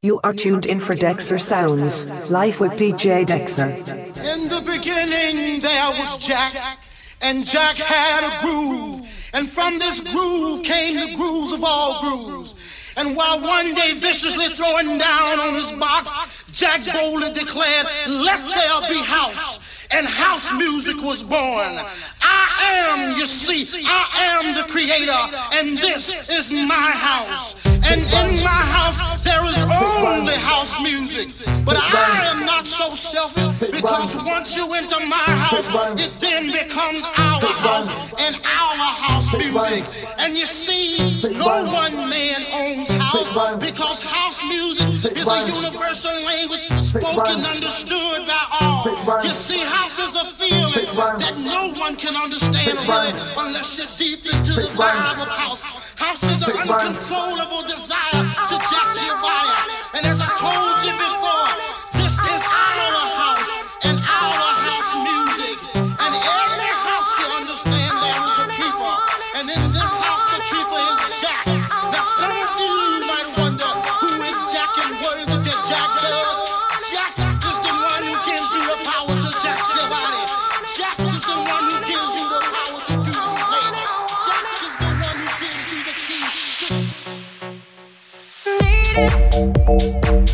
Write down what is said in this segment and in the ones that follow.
You are tuned in for Dexter Sounds, live with DJ Dexter. In the beginning, there was Jack, and Jack had a groove. And from this groove came the grooves of all grooves. And while one day viciously throwing down on his box, Jack boldly declared, Let there be house and house music was born. I am, you see, I am the creator, and this is my house. And in my house, there is only house music. But I am not so selfish because once you enter my house, it then becomes our house and our house music. And you see, no one man owns house because house music is a universal language spoken, understood by all. You see, house is a feeling that no one can understand really unless you're deep into the vibe of house. House is an uncontrollable desire to jack your body. And as I told make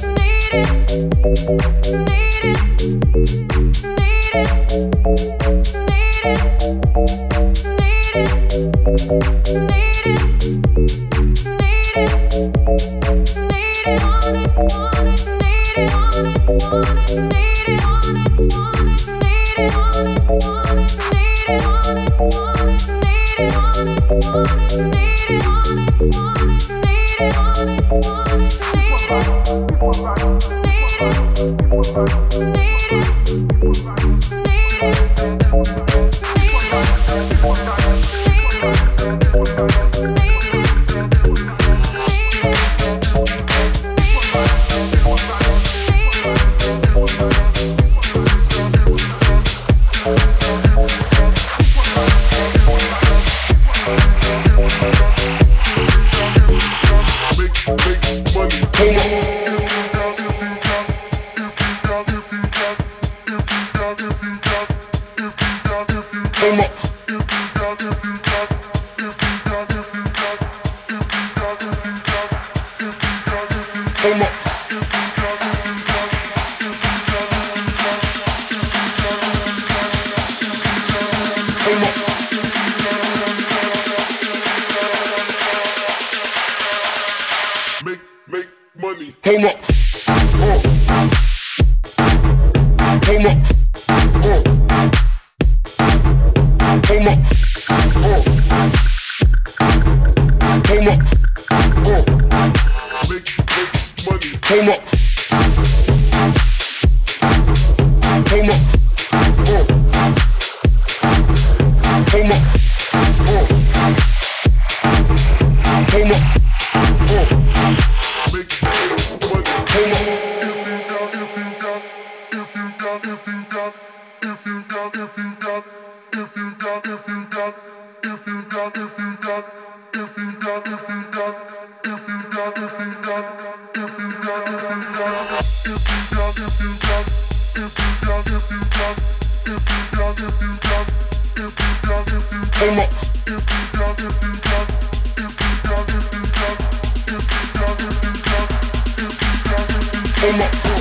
Hold up.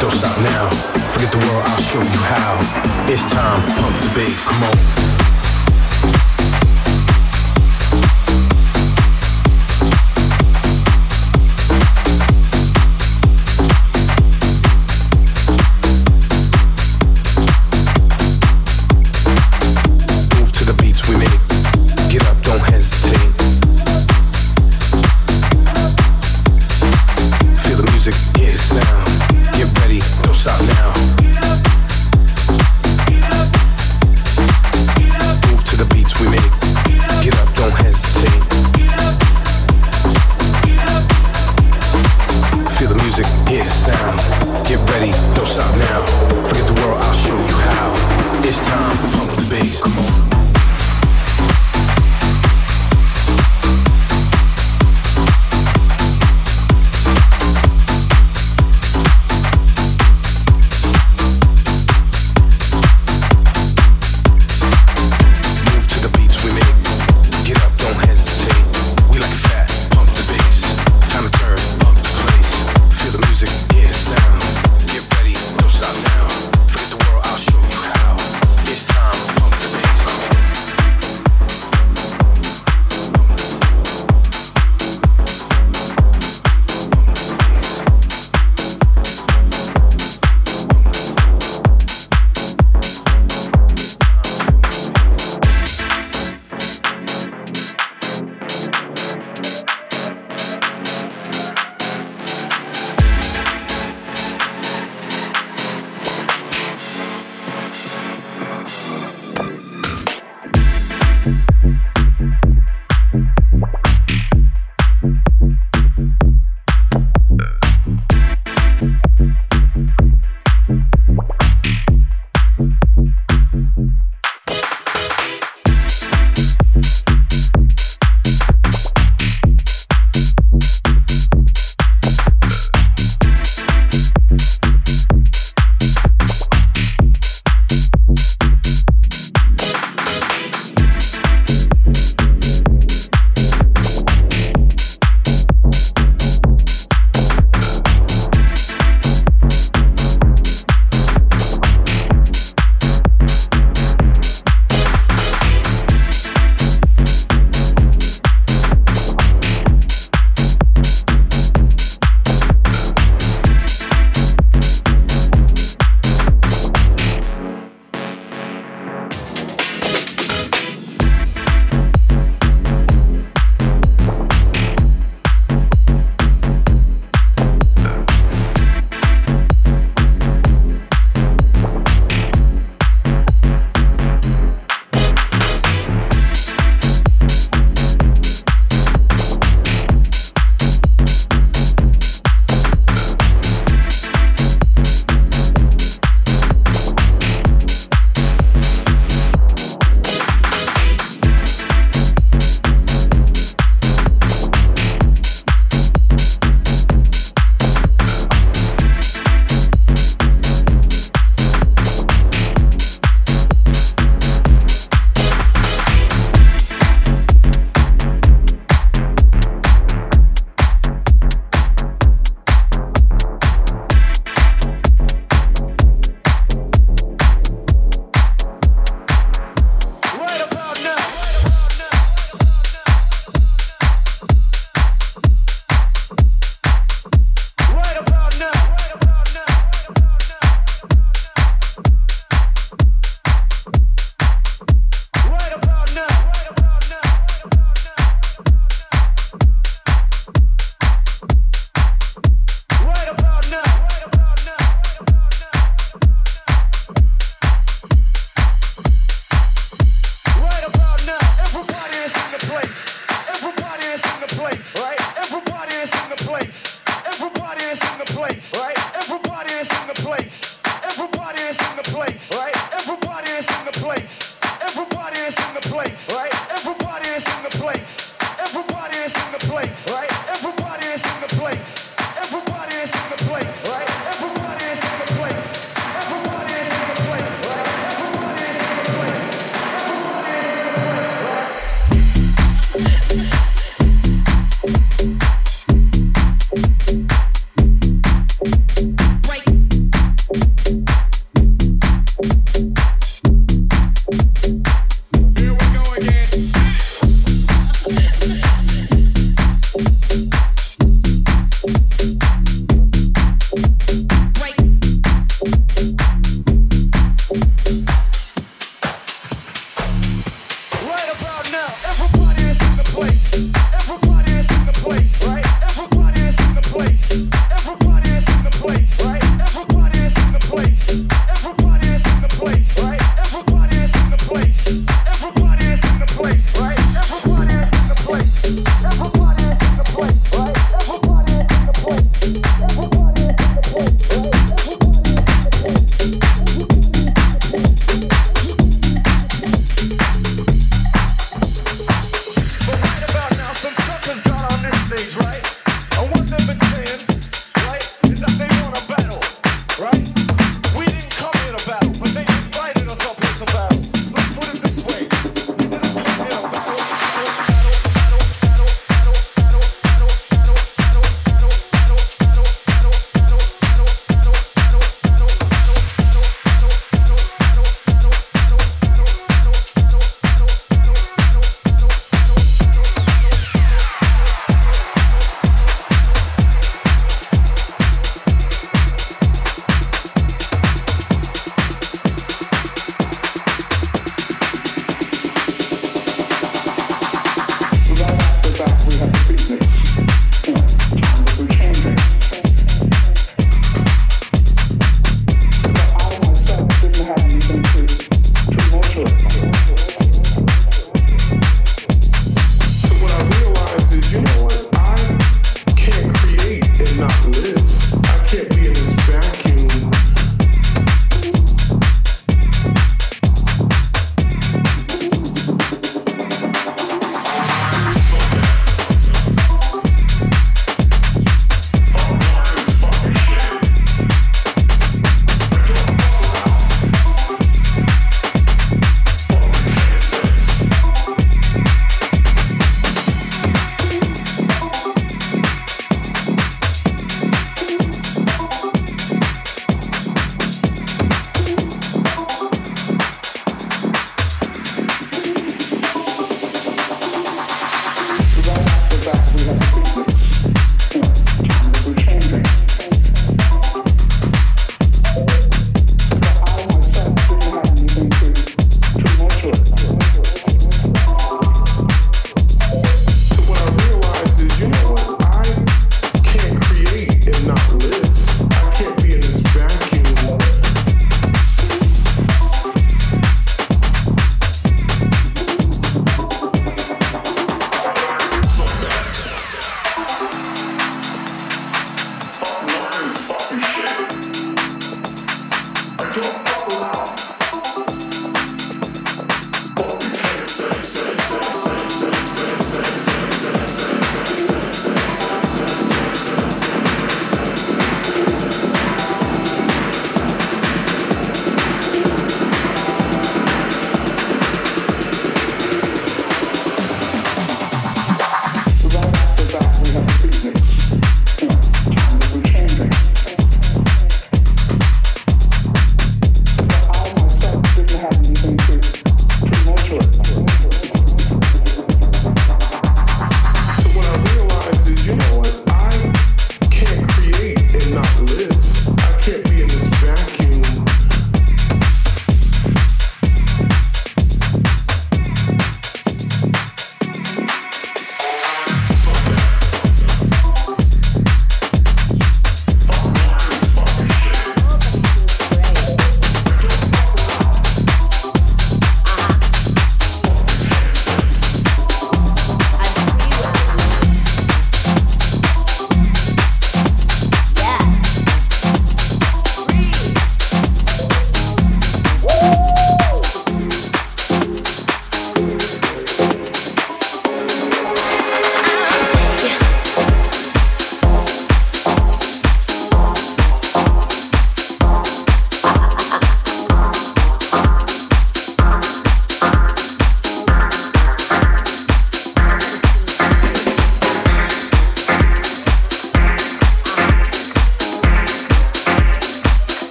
Don't stop now. Forget the world, I'll show you how. It's time, to pump the bass, come on. stage right.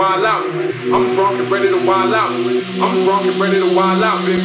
wild out. I'm drunk and ready to wild out. I'm drunk and ready to wild out, big.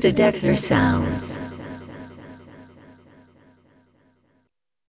To Dexter Sounds.